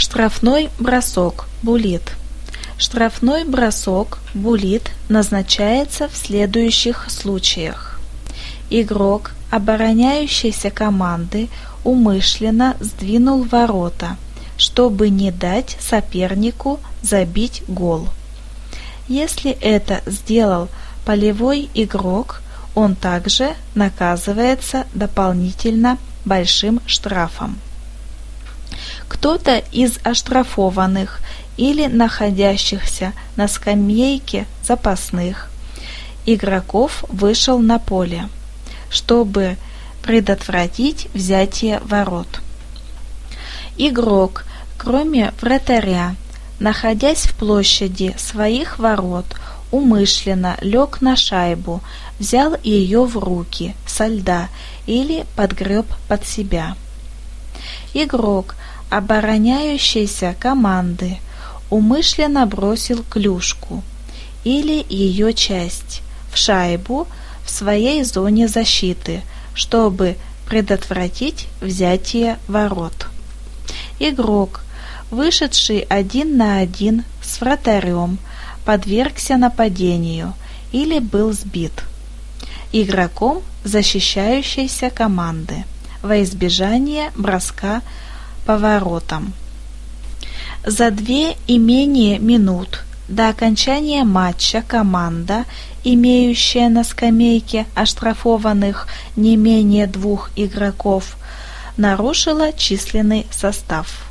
Штрафной бросок булит. Штрафной бросок булит назначается в следующих случаях. Игрок обороняющейся команды умышленно сдвинул ворота, чтобы не дать сопернику забить гол. Если это сделал полевой игрок, он также наказывается дополнительно большим штрафом. Кто-то из оштрафованных или находящихся на скамейке запасных игроков вышел на поле, чтобы предотвратить взятие ворот. Игрок, кроме вратаря, находясь в площади своих ворот, умышленно лег на шайбу, взял ее в руки со льда или подгреб под себя. Игрок, обороняющейся команды, умышленно бросил клюшку или ее часть в шайбу в своей зоне защиты, чтобы предотвратить взятие ворот. Игрок, вышедший один на один с вратарем, подвергся нападению или был сбит игроком защищающейся команды во избежание броска поворотом. За две и менее минут до окончания матча команда, имеющая на скамейке оштрафованных не менее двух игроков, нарушила численный состав.